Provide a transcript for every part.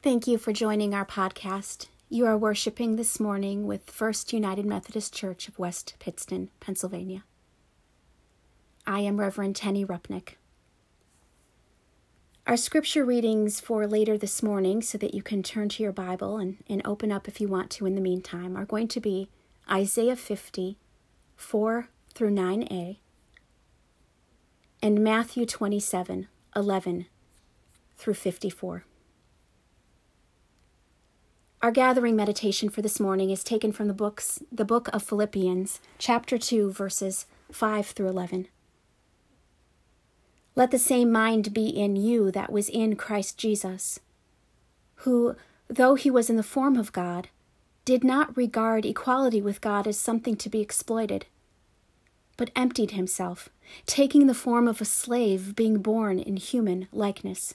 Thank you for joining our podcast. You are worshiping this morning with First United Methodist Church of West Pittston, Pennsylvania. I am Reverend Tenny Rupnick. Our scripture readings for later this morning, so that you can turn to your Bible and, and open up if you want to in the meantime, are going to be Isaiah 50, 4 through 9a, and Matthew 27, 11 through 54. Our gathering meditation for this morning is taken from the books the book of Philippians, chapter 2, verses 5 through 11. Let the same mind be in you that was in Christ Jesus, who, though he was in the form of God, did not regard equality with God as something to be exploited, but emptied himself, taking the form of a slave, being born in human likeness.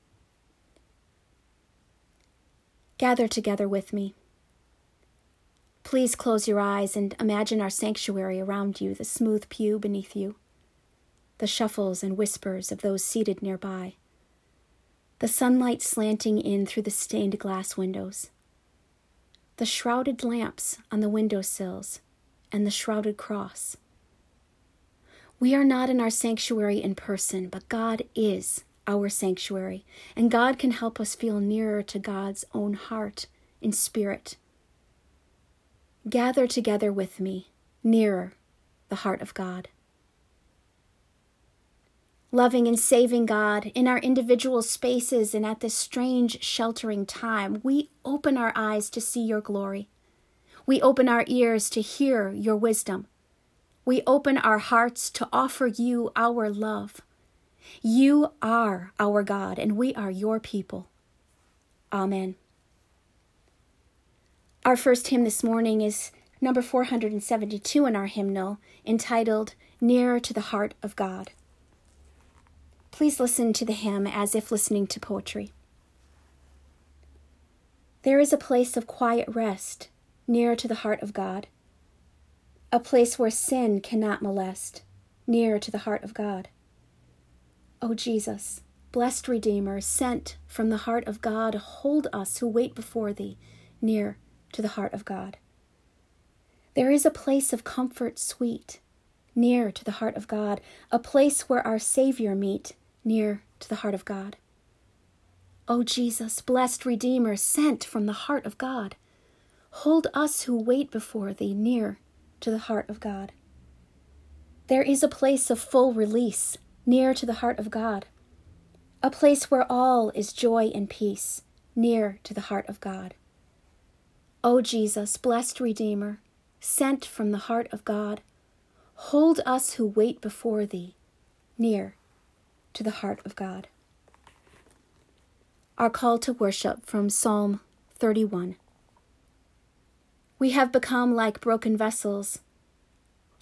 Gather together with me. Please close your eyes and imagine our sanctuary around you, the smooth pew beneath you the shuffles and whispers of those seated nearby, the sunlight slanting in through the stained glass windows, the shrouded lamps on the window sills, and the shrouded cross. We are not in our sanctuary in person, but God is our sanctuary, and God can help us feel nearer to God's own heart in spirit. Gather together with me, nearer the heart of God loving and saving God in our individual spaces and at this strange sheltering time, we open our eyes to see your glory. We open our ears to hear your wisdom. We open our hearts to offer you our love. You are our God, and we are your people. Amen. Our first hymn this morning is number 472 in our hymnal, entitled Nearer to the Heart of God. Please listen to the hymn as if listening to poetry. There is a place of quiet rest nearer to the heart of God, a place where sin cannot molest, nearer to the heart of God. O Jesus, blessed Redeemer, sent from the heart of God, hold us who wait before thee near to the heart of God. There is a place of comfort sweet, near to the heart of God, a place where our Savior meet, near to the heart of God. O Jesus, blessed Redeemer, sent from the heart of God, hold us who wait before thee near to the heart of God. There is a place of full release near to the heart of God, a place where all is joy and peace near to the heart of God. O Jesus, blessed Redeemer, sent from the heart of God, hold us who wait before thee near to the heart of God. Our call to worship from Psalm 31. We have become like broken vessels,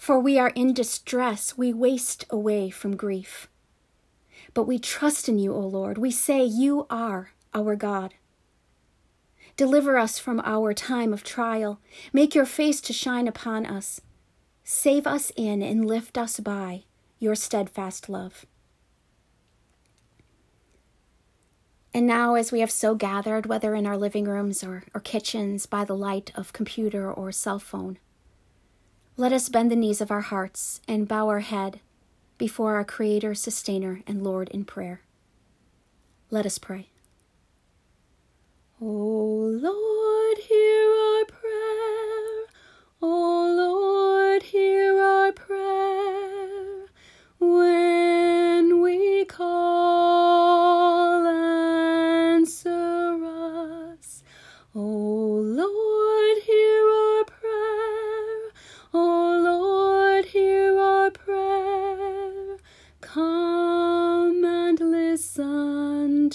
for we are in distress, we waste away from grief. But we trust in you, O Lord. We say, You are our God. Deliver us from our time of trial. Make your face to shine upon us. Save us in and lift us by your steadfast love. And now, as we have so gathered, whether in our living rooms or, or kitchens, by the light of computer or cell phone, let us bend the knees of our hearts and bow our head before our Creator, Sustainer, and Lord in prayer. Let us pray. O Lord, hear our prayer. O Lord, hear our prayer.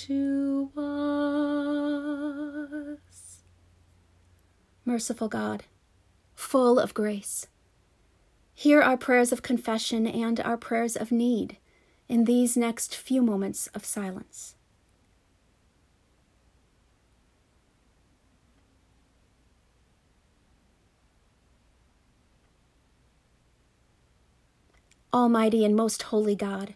to us. Merciful God, full of grace, hear our prayers of confession and our prayers of need in these next few moments of silence. Almighty and most holy God,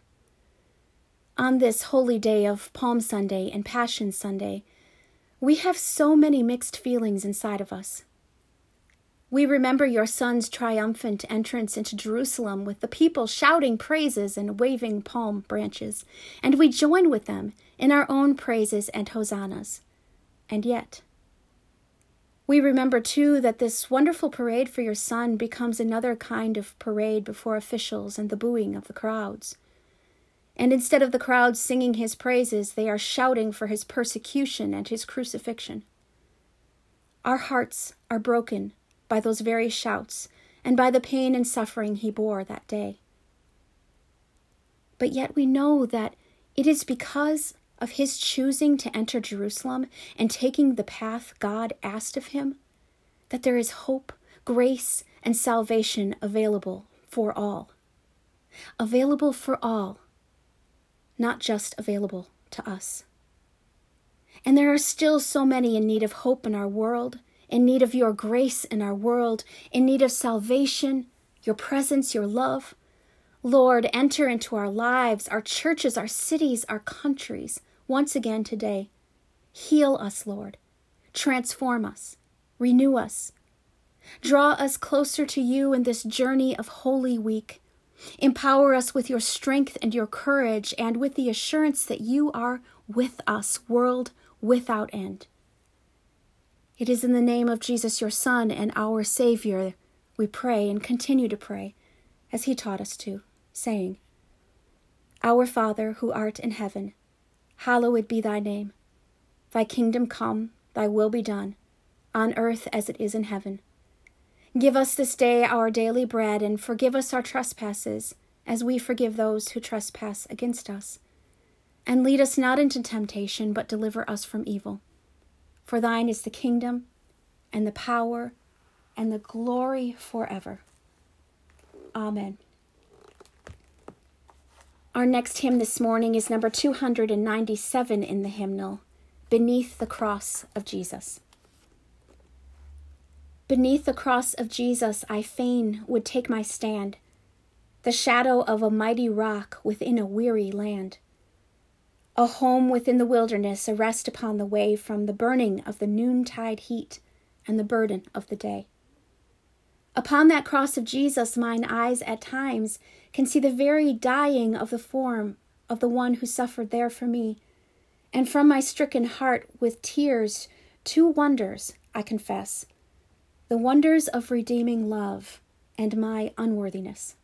on this holy day of Palm Sunday and Passion Sunday, we have so many mixed feelings inside of us. We remember your son's triumphant entrance into Jerusalem with the people shouting praises and waving palm branches, and we join with them in our own praises and hosannas. And yet, we remember too that this wonderful parade for your son becomes another kind of parade before officials and the booing of the crowds. And instead of the crowds singing his praises, they are shouting for his persecution and his crucifixion. Our hearts are broken by those very shouts and by the pain and suffering he bore that day. But yet we know that it is because of his choosing to enter Jerusalem and taking the path God asked of him, that there is hope, grace, and salvation available for all. Available for all, not just available to us. And there are still so many in need of hope in our world, in need of your grace in our world, in need of salvation, your presence, your love. Lord, enter into our lives, our churches, our cities, our countries once again today. Heal us, Lord. Transform us. Renew us. Draw us closer to you in this journey of Holy Week. Empower us with your strength and your courage, and with the assurance that you are with us, world without end. It is in the name of Jesus, your Son and our Savior, we pray and continue to pray, as he taught us to, saying, Our Father, who art in heaven, hallowed be thy name. Thy kingdom come, thy will be done, on earth as it is in heaven. Give us this day our daily bread, and forgive us our trespasses, as we forgive those who trespass against us. And lead us not into temptation, but deliver us from evil. For thine is the kingdom, and the power, and the glory forever. Amen. Our next hymn this morning is number 297 in the hymnal, Beneath the Cross of Jesus. Beneath the cross of Jesus, I fain would take my stand, the shadow of a mighty rock within a weary land. A home within the wilderness, a rest upon the way from the burning of the noontide heat and the burden of the day. Upon that cross of Jesus, mine eyes at times can see the very dying of the form of the one who suffered there for me. And from my stricken heart, with tears, two wonders I confess the wonders of redeeming love and my unworthiness.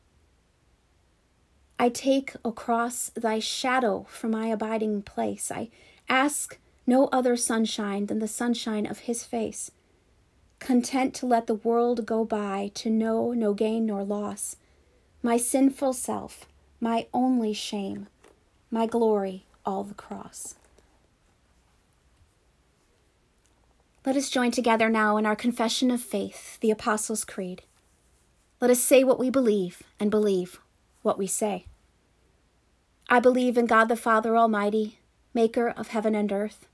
I take across thy shadow for my abiding place. I ask no other sunshine than the sunshine of his face. Content to let the world go by, to know no gain nor loss my sinful self, my only shame, my glory, all the cross. Let us join together now in our confession of faith, the Apostles' Creed. Let us say what we believe and believe what we say. I believe in God the Father Almighty, maker of heaven and earth,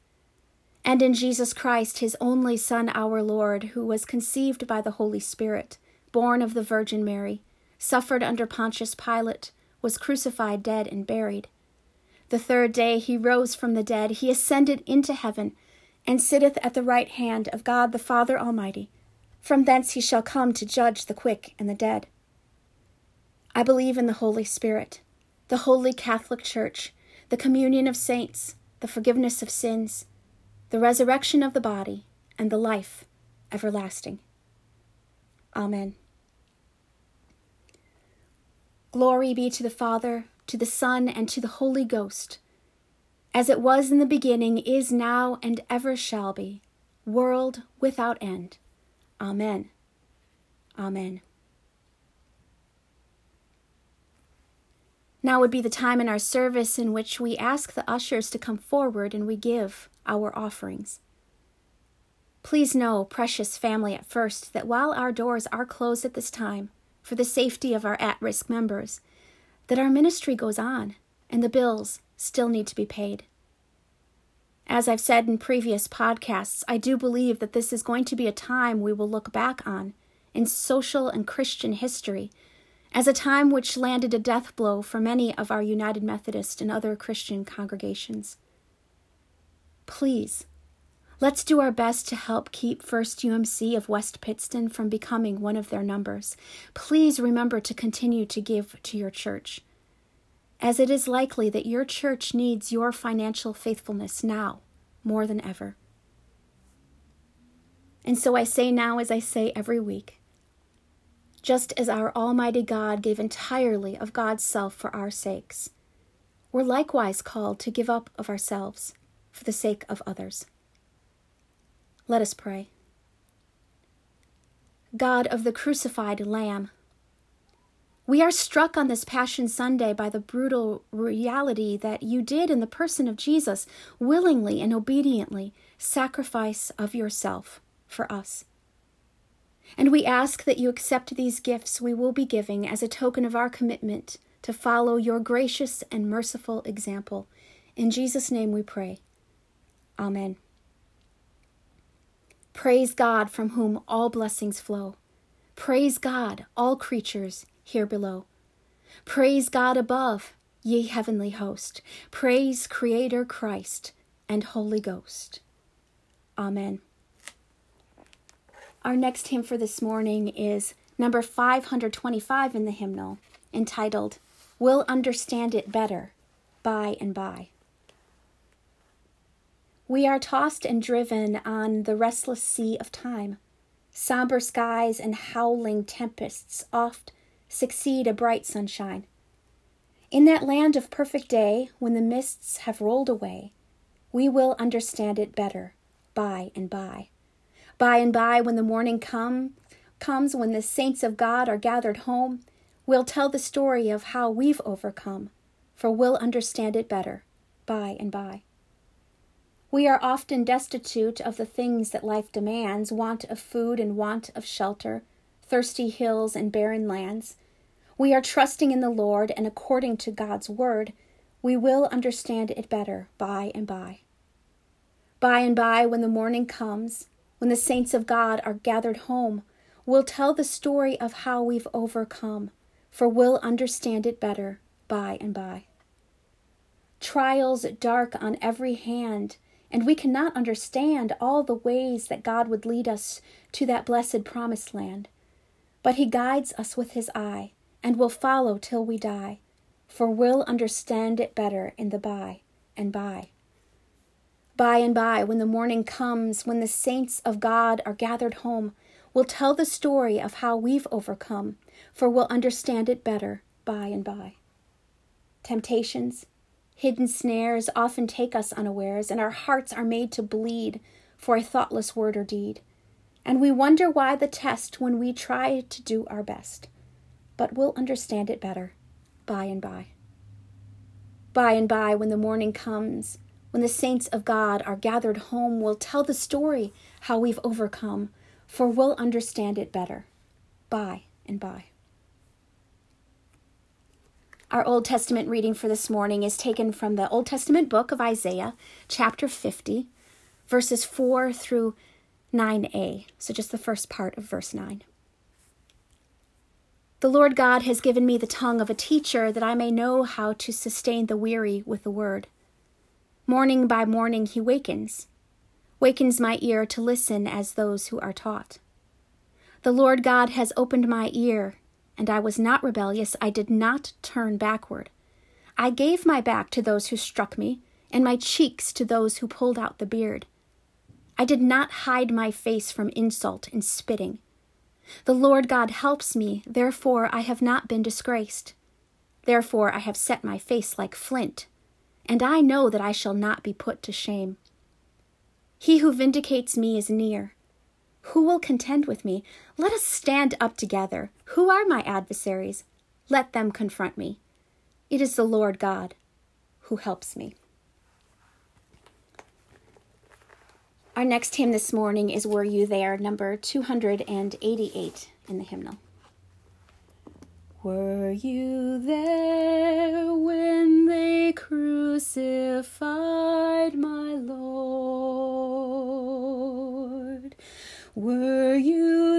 and in Jesus Christ, his only Son, our Lord, who was conceived by the Holy Spirit, born of the Virgin Mary suffered under Pontius Pilate, was crucified, dead, and buried. The third day he rose from the dead, he ascended into heaven, and sitteth at the right hand of God the Father Almighty. From thence he shall come to judge the quick and the dead. I believe in the Holy Spirit, the holy Catholic Church, the communion of saints, the forgiveness of sins, the resurrection of the body, and the life everlasting. Amen. Glory be to the Father, to the Son, and to the Holy Ghost, as it was in the beginning, is now, and ever shall be, world without end. Amen. Amen. Now would be the time in our service in which we ask the ushers to come forward and we give our offerings. Please know, precious family, at first, that while our doors are closed at this time for the safety of our at risk members, that our ministry goes on and the bills still need to be paid. As I've said in previous podcasts, I do believe that this is going to be a time we will look back on in social and Christian history as a time which landed a death blow for many of our United Methodist and other Christian congregations. Please, let's do our best to help keep First UMC of West Pittston from becoming one of their numbers. Please remember to continue to give to your church, as it is likely that your church needs your financial faithfulness now more than ever. And so I say now, as I say every week, just as our Almighty God gave entirely of God's self for our sakes, we're likewise called to give up of ourselves for the sake of others. Let us pray. God of the crucified Lamb, we are struck on this Passion Sunday by the brutal reality that you did in the person of Jesus willingly and obediently sacrifice of yourself for us. And we ask that you accept these gifts we will be giving as a token of our commitment to follow your gracious and merciful example. In Jesus' name we pray. Amen. Praise God from whom all blessings flow. Praise God, all creatures here below. Praise God above, ye heavenly host. Praise Creator Christ and Holy Ghost. Amen. Our next hymn for this morning is number 525 in the hymnal, entitled, We'll Understand It Better by and by. We are tossed and driven on the restless sea of time. Somber skies and howling tempests oft succeed a bright sunshine. In that land of perfect day, when the mists have rolled away, we will understand it better by and by. By and by, when the morning come, comes, when the saints of God are gathered home, we'll tell the story of how we've overcome, for we'll understand it better by and by. We are often destitute of the things that life demands want of food and want of shelter, thirsty hills and barren lands. We are trusting in the Lord, and according to God's word, we will understand it better by and by. By and by, when the morning comes, when the saints of God are gathered home, we'll tell the story of how we've overcome, for we'll understand it better by and by. Trials dark on every hand, and we cannot understand all the ways that God would lead us to that blessed promised land. But He guides us with His eye, and will follow till we die, for we'll understand it better in the by and by. By and by, when the morning comes, when the saints of God are gathered home, we'll tell the story of how we've overcome, for we'll understand it better by and by. Temptations, hidden snares often take us unawares, and our hearts are made to bleed for a thoughtless word or deed. And we wonder why the test when we try to do our best. But we'll understand it better by and by. By and by, when the morning comes, when the saints of God are gathered home, we'll tell the story how we've overcome, for we'll understand it better by and by. Our Old Testament reading for this morning is taken from the Old Testament book of Isaiah, chapter 50, verses 4 through 9a, so just the first part of verse 9. The Lord God has given me the tongue of a teacher that I may know how to sustain the weary with the word. Morning by morning he wakens, wakens my ear to listen as those who are taught. The Lord God has opened my ear, and I was not rebellious. I did not turn backward. I gave my back to those who struck me, and my cheeks to those who pulled out the beard. I did not hide my face from insult and spitting. The Lord God helps me, therefore I have not been disgraced. Therefore I have set my face like flint and I know that I shall not be put to shame. He who vindicates me is near. Who will contend with me? Let us stand up together. Who are my adversaries? Let them confront me. It is the Lord God who helps me. Our next hymn this morning is Were You There, number 288 in the hymnal. Were you there when they crucified my Lord? Were you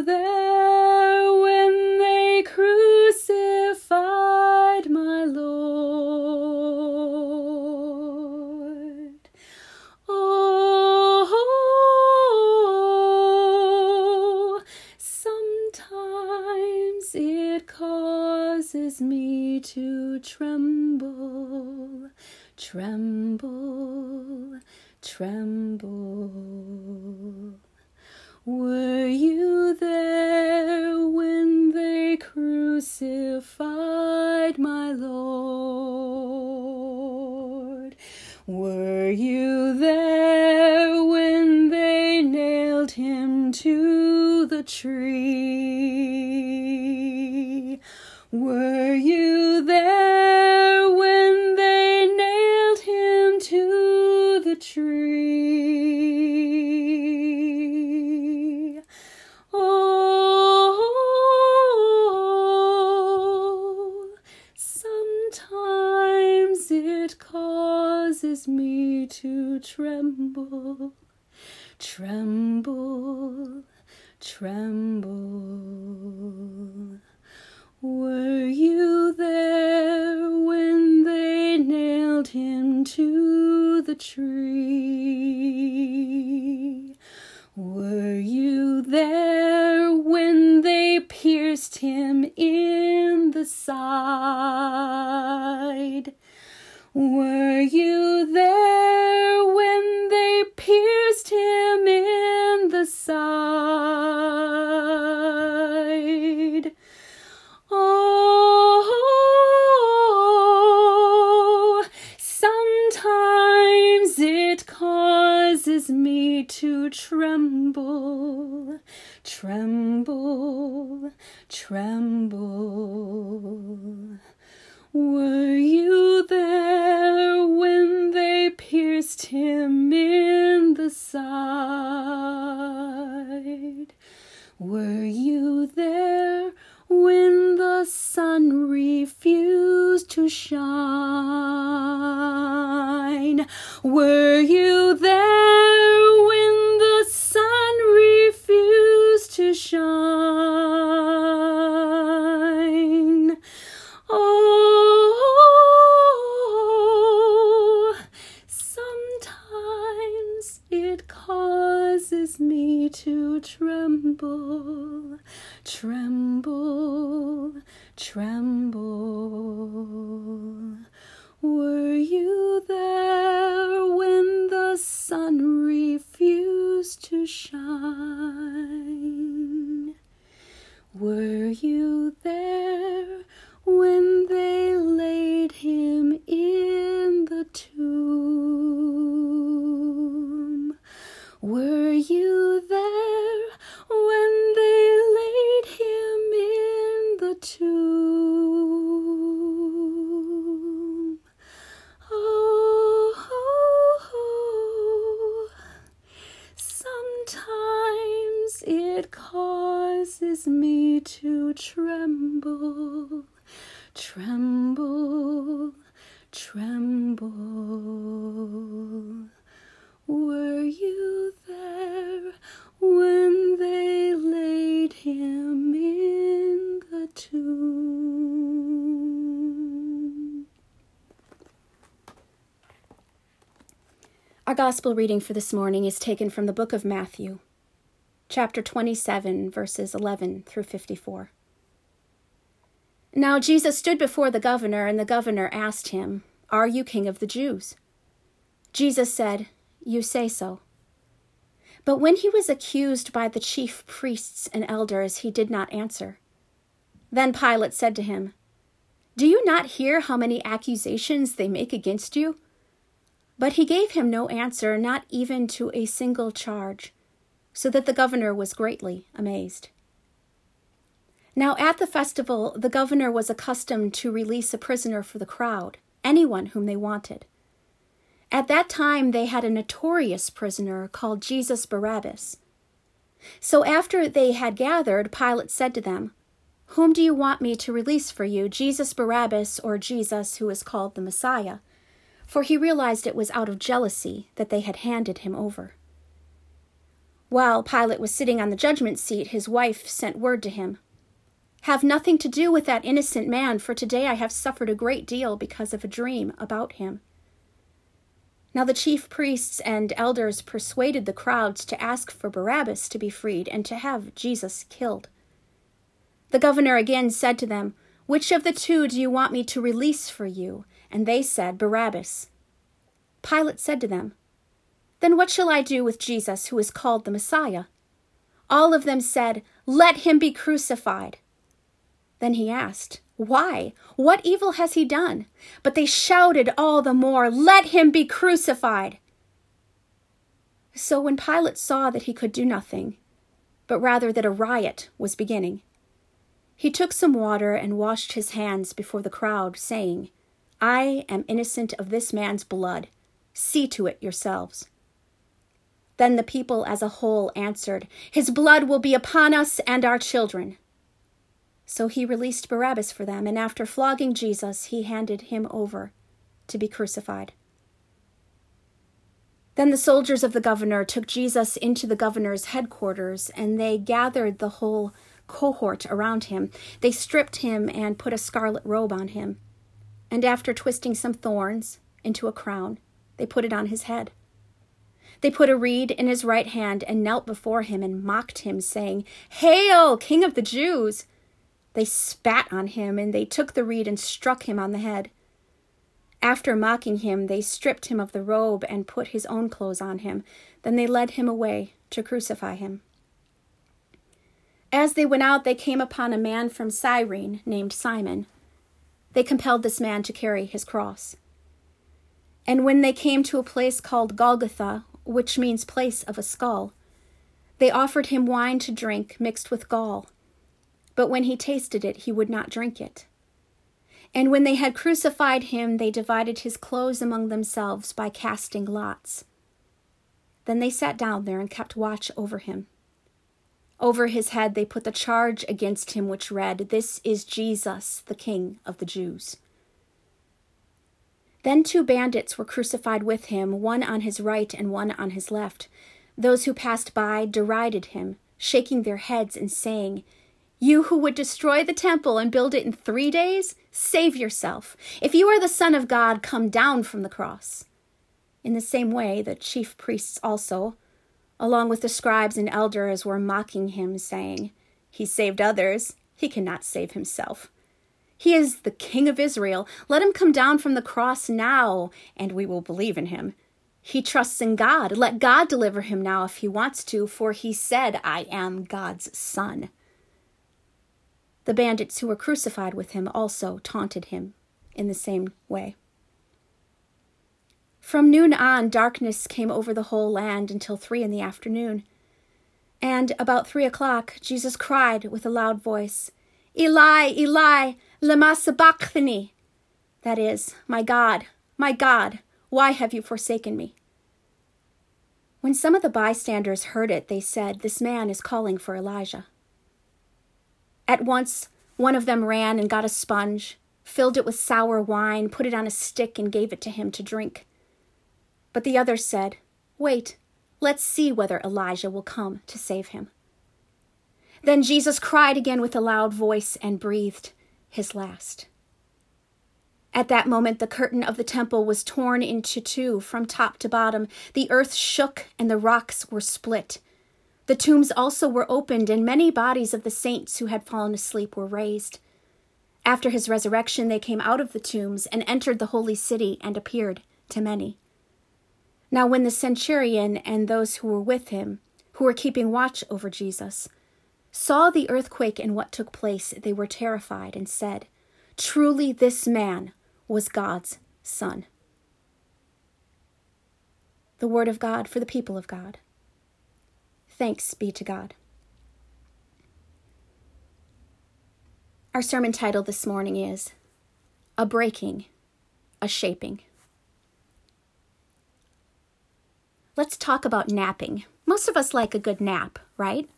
tree? Were you there when they pierced him in the side? Causes me to tremble, tremble, tremble. Were you there when the sun refused to shine? Were you there when they laid him in the tomb? Were you there when they laid him in the tomb? Oh, sometimes it causes me to tremble, tremble, tremble. Were you there when they laid him in the tomb? Our gospel reading for this morning is taken from the book of Matthew, chapter 27, verses 11 through 54. Now Jesus stood before the governor, and the governor asked him, Are you king of the Jews? Jesus said, You say so. But when he was accused by the chief priests and elders, he did not answer. Then Pilate said to him, Do you not hear how many accusations they make against you? But he gave him no answer, not even to a single charge, so that the governor was greatly amazed. Now at the festival, the governor was accustomed to release a prisoner for the crowd, anyone whom they wanted. At that time, they had a notorious prisoner called Jesus Barabbas. So after they had gathered, Pilate said to them, Whom do you want me to release for you, Jesus Barabbas or Jesus who is called the Messiah? For he realized it was out of jealousy that they had handed him over. While Pilate was sitting on the judgment seat, his wife sent word to him Have nothing to do with that innocent man, for today I have suffered a great deal because of a dream about him. Now the chief priests and elders persuaded the crowds to ask for Barabbas to be freed and to have Jesus killed. The governor again said to them, Which of the two do you want me to release for you? And they said, Barabbas. Pilate said to them, Then what shall I do with Jesus, who is called the Messiah? All of them said, Let him be crucified. Then he asked, why? What evil has he done? But they shouted all the more, Let him be crucified! So when Pilate saw that he could do nothing, but rather that a riot was beginning, he took some water and washed his hands before the crowd, saying, I am innocent of this man's blood. See to it yourselves. Then the people as a whole answered, His blood will be upon us and our children. So he released Barabbas for them, and after flogging Jesus, he handed him over to be crucified. Then the soldiers of the governor took Jesus into the governor's headquarters, and they gathered the whole cohort around him. They stripped him and put a scarlet robe on him. And after twisting some thorns into a crown, they put it on his head. They put a reed in his right hand and knelt before him and mocked him, saying, Hail, King of the Jews! They spat on him, and they took the reed and struck him on the head. After mocking him, they stripped him of the robe and put his own clothes on him. Then they led him away to crucify him. As they went out, they came upon a man from Cyrene named Simon. They compelled this man to carry his cross. And when they came to a place called Golgotha, which means place of a skull, they offered him wine to drink mixed with gall but when he tasted it, he would not drink it. And when they had crucified him, they divided his clothes among themselves by casting lots. Then they sat down there and kept watch over him. Over his head they put the charge against him, which read, This is Jesus, the King of the Jews. Then two bandits were crucified with him, one on his right and one on his left. Those who passed by derided him, shaking their heads and saying, you who would destroy the temple and build it in three days, save yourself. If you are the Son of God, come down from the cross. In the same way, the chief priests also, along with the scribes and elders, were mocking him, saying, He saved others, he cannot save himself. He is the King of Israel. Let him come down from the cross now, and we will believe in him. He trusts in God. Let God deliver him now if he wants to, for he said, I am God's son. The bandits who were crucified with him also taunted him in the same way. From noon on, darkness came over the whole land until three in the afternoon. And about three o'clock, Jesus cried with a loud voice, Eli, Eli, lema sabachthani. That is, My God, my God, why have you forsaken me? When some of the bystanders heard it, they said, This man is calling for Elijah. At once, one of them ran and got a sponge, filled it with sour wine, put it on a stick, and gave it to him to drink. But the other said, Wait, let's see whether Elijah will come to save him. Then Jesus cried again with a loud voice and breathed his last. At that moment, the curtain of the temple was torn into two from top to bottom. The earth shook and the rocks were split. The tombs also were opened, and many bodies of the saints who had fallen asleep were raised. After his resurrection, they came out of the tombs and entered the holy city and appeared to many. Now, when the centurion and those who were with him, who were keeping watch over Jesus, saw the earthquake and what took place, they were terrified and said, Truly, this man was God's Son. The Word of God for the people of God. Thanks be to God. Our sermon title this morning is A Breaking, a Shaping. let's talk about napping. Most of us like a good nap, right?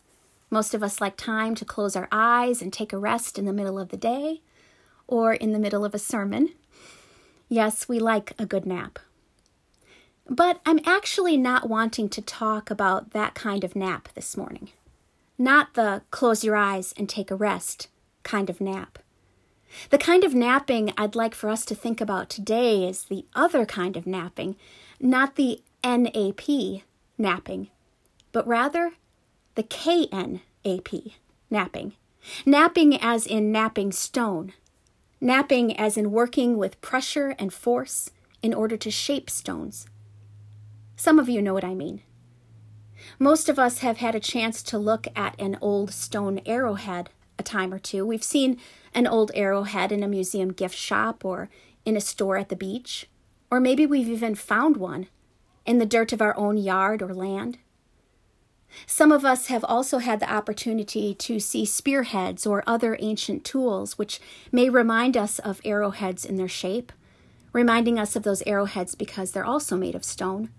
Most of us like time to close our eyes and take a rest in the middle of the day or in the middle of a sermon. Yes, we like a good nap. But I'm actually not wanting to talk about that kind of nap this morning. Not the close your eyes and take a rest kind of nap. The kind of knapping I'd like for us to think about today is the other kind of knapping, not the NAP napping, but rather the KNAP knapping. Knapping as in knapping stone, knapping as in working with pressure and force in order to shape stones. Some of you know what I mean. Most of us have had a chance to look at an old stone arrowhead a time or two. We've seen an old arrowhead in a museum gift shop or in a store at the beach, or maybe we've even found one in the dirt of our own yard or land. Some of us have also had the opportunity to see spearheads or other ancient tools which may remind us of arrowheads in their shape, reminding us of those arrowheads because they're also made of stone,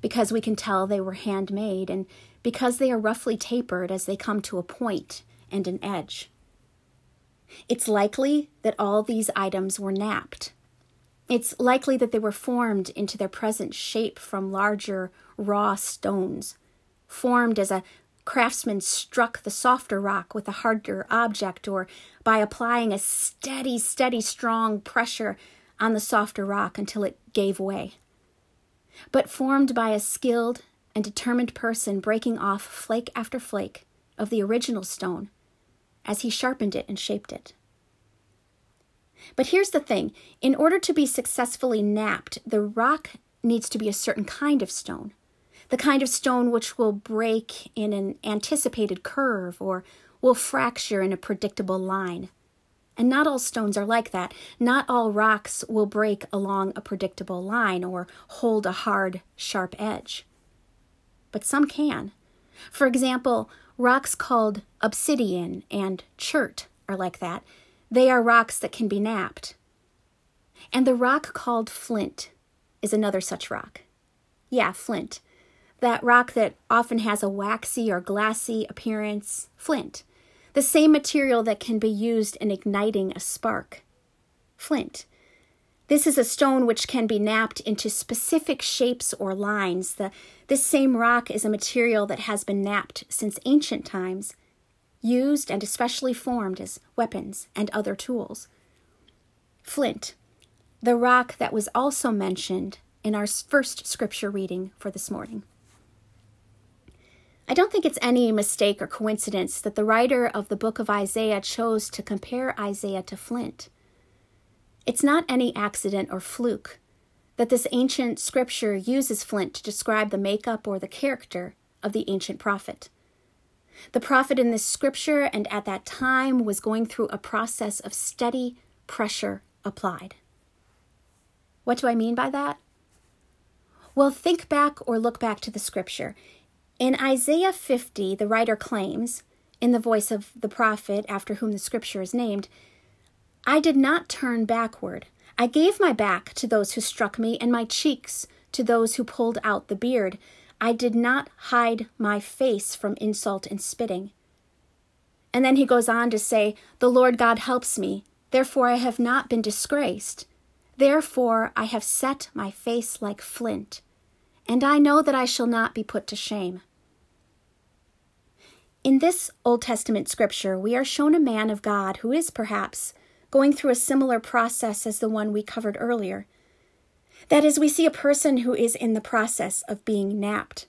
because we can tell they were handmade, and because they are roughly tapered as they come to a point and an edge. It's likely that all these items were knapped. It's likely that they were formed into their present shape from larger, raw stones, formed as a craftsman struck the softer rock with a harder object or by applying a steady, steady, strong pressure on the softer rock until it gave way. But formed by a skilled and determined person breaking off flake after flake of the original stone as he sharpened it and shaped it. But here's the thing in order to be successfully knapped, the rock needs to be a certain kind of stone, the kind of stone which will break in an anticipated curve or will fracture in a predictable line. And not all stones are like that. Not all rocks will break along a predictable line or hold a hard, sharp edge. But some can. For example, rocks called obsidian and chert are like that. They are rocks that can be knapped. And the rock called flint is another such rock. Yeah, flint. That rock that often has a waxy or glassy appearance, flint. The same material that can be used in igniting a spark, flint. This is a stone which can be knapped into specific shapes or lines. The, this same rock is a material that has been knapped since ancient times used and especially formed as weapons and other tools. Flint, the rock that was also mentioned in our first scripture reading for this morning. I don't think it's any mistake or coincidence that the writer of the book of Isaiah chose to compare Isaiah to flint. It's not any accident or fluke that this ancient scripture uses flint to describe the makeup or the character of the ancient prophet. The prophet in this scripture and at that time was going through a process of steady pressure applied. What do I mean by that? Well, think back or look back to the scripture. In Isaiah 50, the writer claims, in the voice of the prophet after whom the scripture is named, I did not turn backward. I gave my back to those who struck me, and my cheeks to those who pulled out the beard. I did not hide my face from insult and spitting. And then he goes on to say, The Lord God helps me, therefore I have not been disgraced. Therefore I have set my face like flint, and I know that I shall not be put to shame. In this Old Testament scripture, we are shown a man of God who is perhaps going through a similar process as the one we covered earlier that is, we see a person who is in the process of being knapped.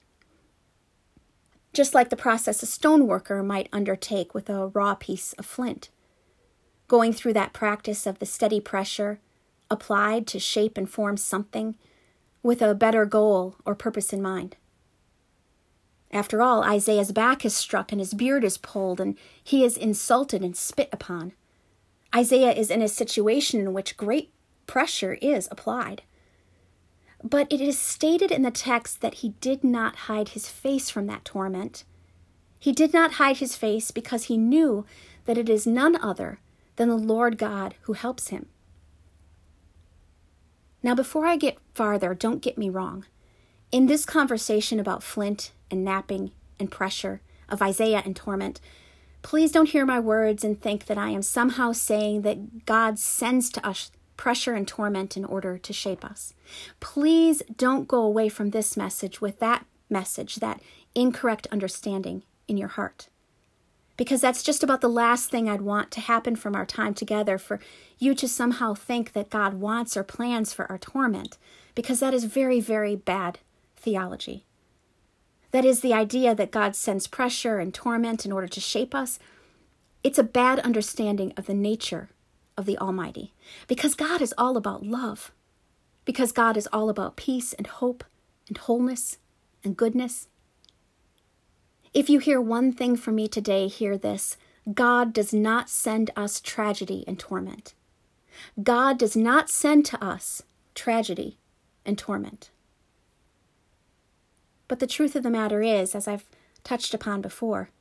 Just like the process a stoneworker might undertake with a raw piece of flint. Going through that practice of the steady pressure applied to shape and form something with a better goal or purpose in mind. After all, Isaiah's back is struck and his beard is pulled and he is insulted and spit upon. Isaiah is in a situation in which great pressure is applied. But it is stated in the text that he did not hide his face from that torment. He did not hide his face because he knew that it is none other than the Lord God who helps him. Now, before I get farther, don't get me wrong. In this conversation about flint and knapping and pressure, of Isaiah and torment, please don't hear my words and think that I am somehow saying that God sends to us pressure and torment in order to shape us. Please don't go away from this message with that message, that incorrect understanding in your heart. Because that's just about the last thing I'd want to happen from our time together for you to somehow think that God wants or plans for our torment, because that is very, very bad theology. That is the idea that God sends pressure and torment in order to shape us. It's a bad understanding of the nature of the Almighty because God is all about love, because God is all about peace and hope and wholeness and goodness. If you hear one thing from me today, hear this God does not send us tragedy and torment. God does not send to us tragedy and torment. But the truth of the matter is, as I've touched upon before,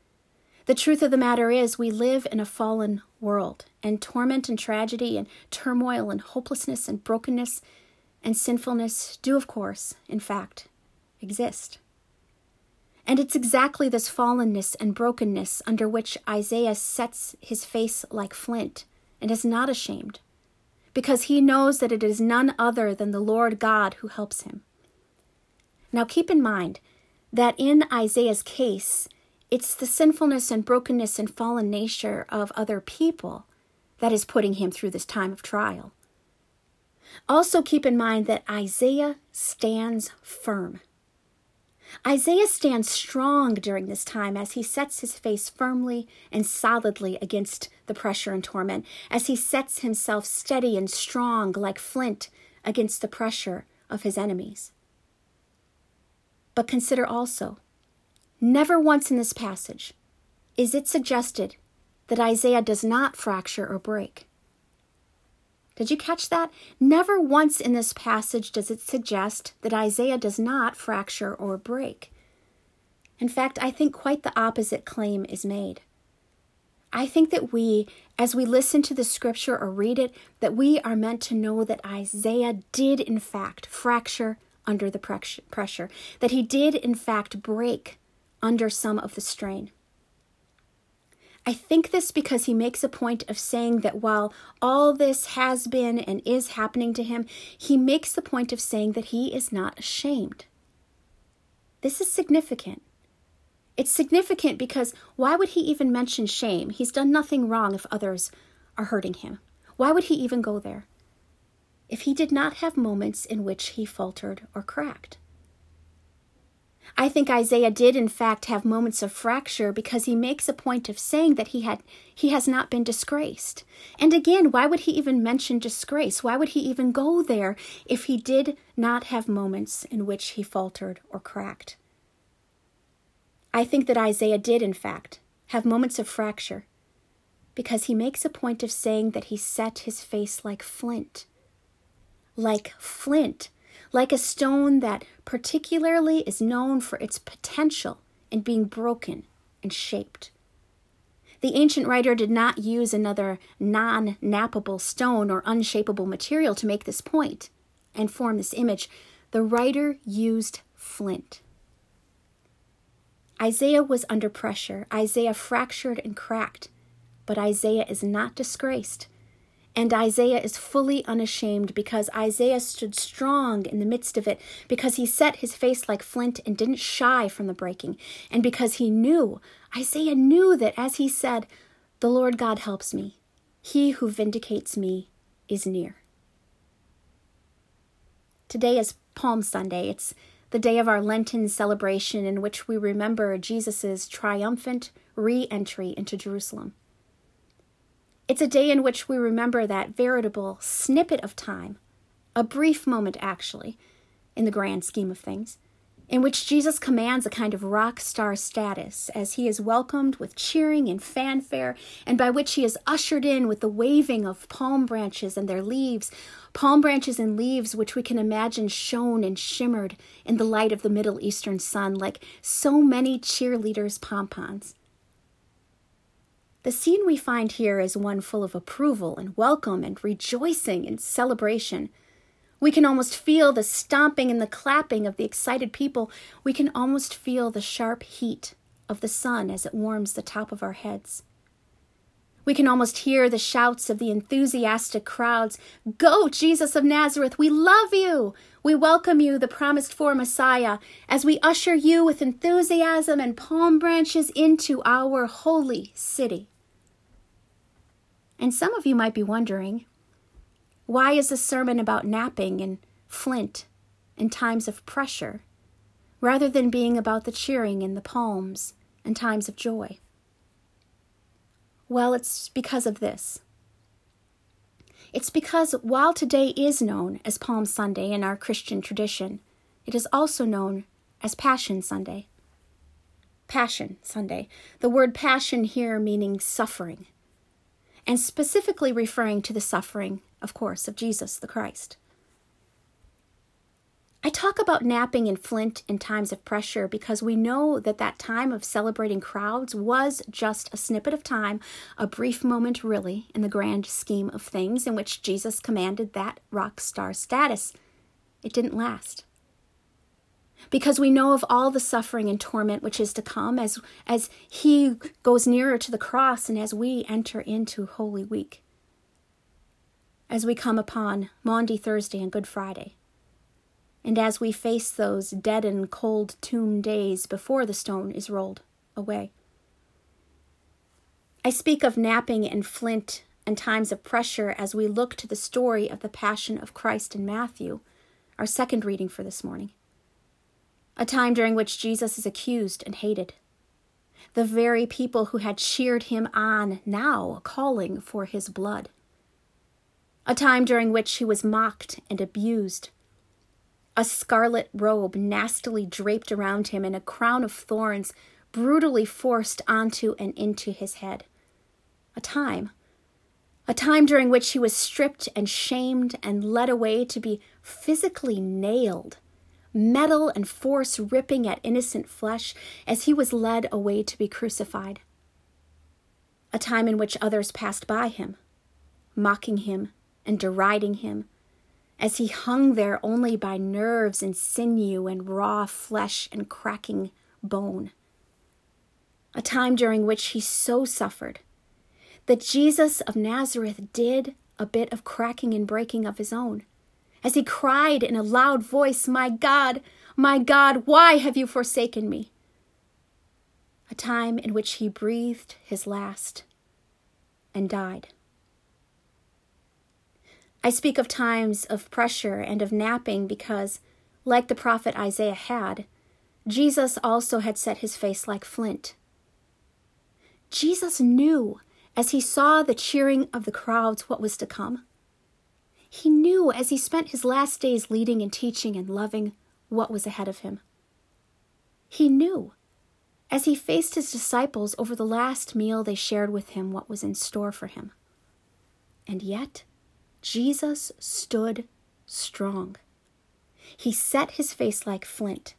the truth of the matter is we live in a fallen world, and torment and tragedy and turmoil and hopelessness and brokenness and sinfulness do, of course, in fact, exist. And it's exactly this fallenness and brokenness under which Isaiah sets his face like flint and is not ashamed, because he knows that it is none other than the Lord God who helps him. Now keep in mind that in Isaiah's case, it's the sinfulness and brokenness and fallen nature of other people that is putting him through this time of trial. Also, keep in mind that Isaiah stands firm. Isaiah stands strong during this time as he sets his face firmly and solidly against the pressure and torment, as he sets himself steady and strong like flint against the pressure of his enemies. But consider also, never once in this passage is it suggested that Isaiah does not fracture or break. Did you catch that? Never once in this passage does it suggest that Isaiah does not fracture or break. In fact, I think quite the opposite claim is made. I think that we, as we listen to the scripture or read it, that we are meant to know that Isaiah did, in fact, fracture under the pressure, that he did, in fact, break under some of the strain. I think this because he makes a point of saying that while all this has been and is happening to him, he makes the point of saying that he is not ashamed. This is significant. It's significant because why would he even mention shame? He's done nothing wrong if others are hurting him. Why would he even go there? If he did not have moments in which he faltered or cracked. I think Isaiah did in fact have moments of fracture because he makes a point of saying that he had he has not been disgraced. And again, why would he even mention disgrace? Why would he even go there if he did not have moments in which he faltered or cracked? I think that Isaiah did in fact have moments of fracture because he makes a point of saying that he set his face like flint like flint, like a stone that particularly is known for its potential in being broken and shaped. The ancient writer did not use another non knappable stone or unshapable material to make this point and form this image. The writer used flint. Isaiah was under pressure. Isaiah fractured and cracked, but Isaiah is not disgraced and Isaiah is fully unashamed because Isaiah stood strong in the midst of it, because he set his face like flint and didn't shy from the breaking, and because he knew, Isaiah knew that as he said, The Lord God helps me, he who vindicates me is near. Today is Palm Sunday. It's the day of our Lenten celebration in which we remember Jesus' triumphant re entry into Jerusalem. It's a day in which we remember that veritable snippet of time, a brief moment actually, in the grand scheme of things, in which Jesus commands a kind of rock star status as he is welcomed with cheering and fanfare, and by which he is ushered in with the waving of palm branches and their leaves, palm branches and leaves which we can imagine shone and shimmered in the light of the Middle Eastern sun like so many cheerleaders' pompons. The scene we find here is one full of approval and welcome and rejoicing and celebration, We can almost feel the stomping and the clapping of the excited people. We can almost feel the sharp heat of the sun as it warms the top of our heads. We can almost hear the shouts of the enthusiastic crowds Go, Jesus of Nazareth, we love you! We welcome you, the promised for Messiah, as we usher you with enthusiasm and palm branches into our holy city. And some of you might be wondering why is a sermon about knapping and flint in times of pressure, rather than being about the cheering and the palms and times of joy? Well, it's because of this. It's because while today is known as Palm Sunday in our Christian tradition, it is also known as Passion Sunday. Passion Sunday, the word passion here meaning suffering, and specifically referring to the suffering, of course, of Jesus the Christ. I talk about knapping in Flint in times of pressure because we know that that time of celebrating crowds was just a snippet of time, a brief moment, really, in the grand scheme of things in which Jesus commanded that rock star status. It didn't last. Because we know of all the suffering and torment which is to come as, as he goes nearer to the cross and as we enter into Holy Week. As we come upon Maundy Thursday and Good Friday and as we face those dead and cold tomb days before the stone is rolled away. I speak of knapping and flint and times of pressure as we look to the story of the Passion of Christ in Matthew, our second reading for this morning. A time during which Jesus is accused and hated. The very people who had cheered him on now calling for his blood. A time during which he was mocked and abused a scarlet robe nastily draped around him and a crown of thorns brutally forced onto and into his head. A time, a time during which he was stripped and shamed and led away to be physically nailed, metal and force ripping at innocent flesh as he was led away to be crucified. A time in which others passed by him, mocking him and deriding him as he hung there only by nerves and sinew and raw flesh and cracking bone. A time during which he so suffered that Jesus of Nazareth did a bit of cracking and breaking of his own, as he cried in a loud voice, My God, my God, why have you forsaken me? A time in which he breathed his last and died. I speak of times of pressure and of knapping because, like the prophet Isaiah had, Jesus also had set his face like flint. Jesus knew as he saw the cheering of the crowds what was to come. He knew as he spent his last days leading and teaching and loving what was ahead of him. He knew as he faced his disciples over the last meal they shared with him what was in store for him. And yet, Jesus stood strong. He set his face like flint.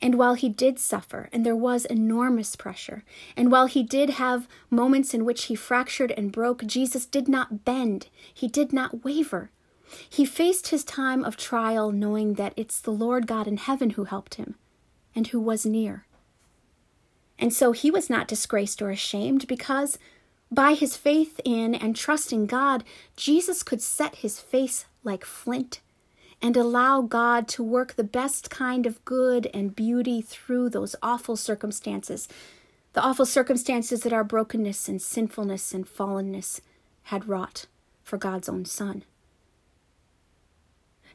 And while he did suffer, and there was enormous pressure, and while he did have moments in which he fractured and broke, Jesus did not bend. He did not waver. He faced his time of trial knowing that it's the Lord God in heaven who helped him and who was near. And so he was not disgraced or ashamed because by his faith in and trusting God, Jesus could set his face like flint and allow God to work the best kind of good and beauty through those awful circumstances, the awful circumstances that our brokenness and sinfulness and fallenness had wrought for God's own Son.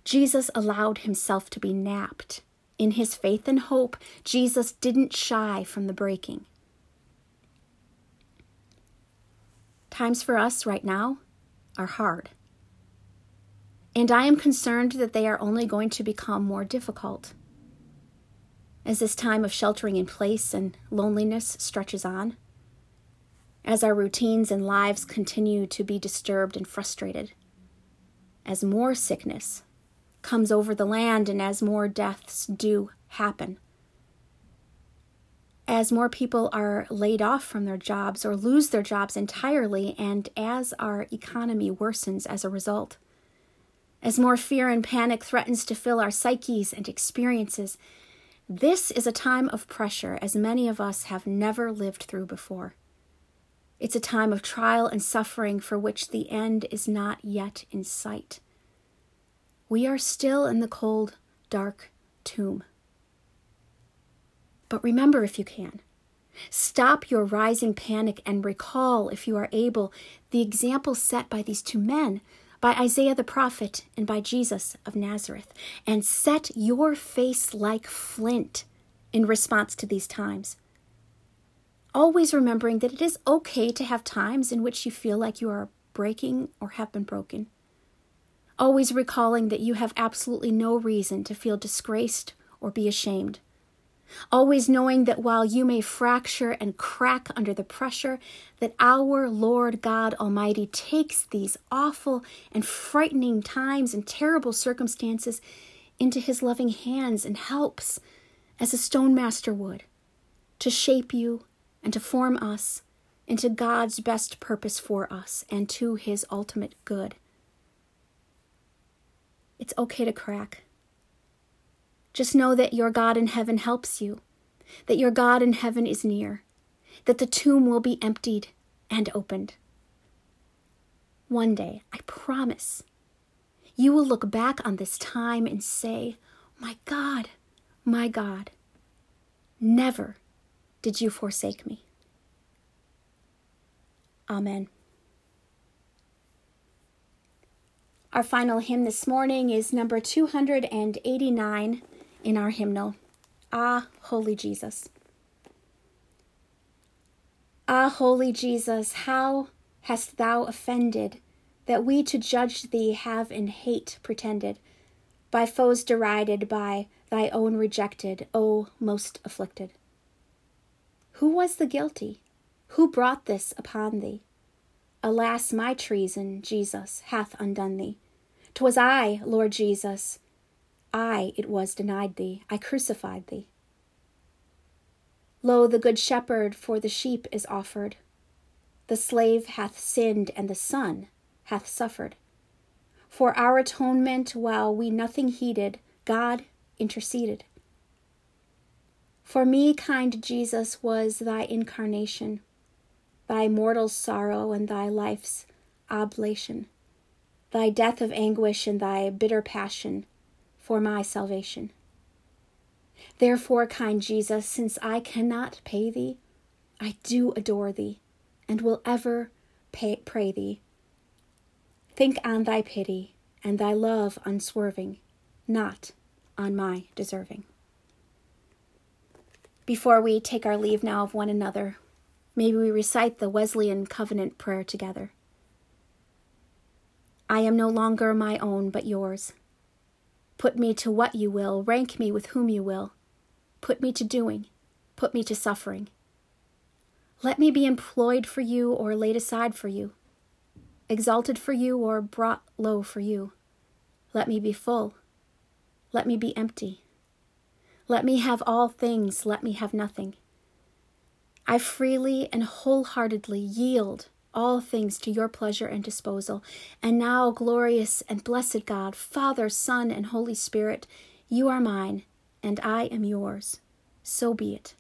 Jesus allowed himself to be knapped. In his faith and hope, Jesus didn't shy from the breaking. Times for us right now are hard. And I am concerned that they are only going to become more difficult. As this time of sheltering in place and loneliness stretches on, as our routines and lives continue to be disturbed and frustrated, as more sickness comes over the land and as more deaths do happen as more people are laid off from their jobs or lose their jobs entirely, and as our economy worsens as a result. As more fear and panic threatens to fill our psyches and experiences, this is a time of pressure as many of us have never lived through before. It's a time of trial and suffering for which the end is not yet in sight. We are still in the cold, dark tomb. But remember, if you can, stop your rising panic and recall, if you are able, the example set by these two men, by Isaiah the prophet and by Jesus of Nazareth, and set your face like flint in response to these times always remembering that it is okay to have times in which you feel like you are breaking or have been broken. Always recalling that you have absolutely no reason to feel disgraced or be ashamed. Always knowing that while you may fracture and crack under the pressure, that our Lord God Almighty takes these awful and frightening times and terrible circumstances into his loving hands and helps, as a stone master would, to shape you and to form us into God's best purpose for us and to his ultimate good. It's okay to crack. Just know that your God in heaven helps you, that your God in heaven is near, that the tomb will be emptied and opened. One day, I promise, you will look back on this time and say, My God, my God, never did you forsake me. Amen. Our final hymn this morning is number 289 in our hymnal Ah, Holy Jesus. Ah, Holy Jesus, how hast thou offended that we to judge thee have in hate pretended, by foes derided, by thy own rejected, O most afflicted? Who was the guilty? Who brought this upon thee? Alas, my treason, Jesus, hath undone thee. 'Twas I, Lord Jesus, I it was denied thee, I crucified thee. Lo, the good shepherd for the sheep is offered. The slave hath sinned, and the son hath suffered. For our atonement, while we nothing heeded, God interceded. For me, kind Jesus, was thy incarnation, thy mortal sorrow and thy life's oblation, thy death of anguish and thy bitter passion for my salvation. Therefore, kind Jesus, since I cannot pay thee, I do adore thee, and will ever pay, pray thee. Think on thy pity and thy love unswerving, not on my deserving. Before we take our leave now of one another, may we recite the Wesleyan covenant prayer together. I am no longer my own, but yours. Put me to what you will, rank me with whom you will. Put me to doing, put me to suffering. Let me be employed for you or laid aside for you, exalted for you or brought low for you. Let me be full, let me be empty. Let me have all things, let me have nothing. I freely and wholeheartedly yield all things to your pleasure and disposal. And now, glorious and blessed God, Father, Son, and Holy Spirit, you are mine, and I am yours. So be it.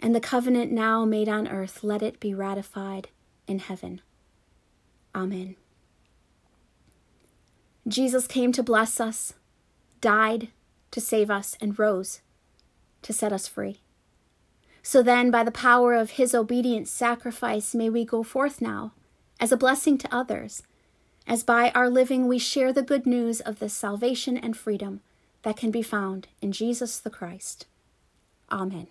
And the covenant now made on earth, let it be ratified in heaven. Amen. Jesus came to bless us, died, to save us and rose to set us free. So then, by the power of his obedient sacrifice, may we go forth now as a blessing to others, as by our living we share the good news of the salvation and freedom that can be found in Jesus the Christ. Amen.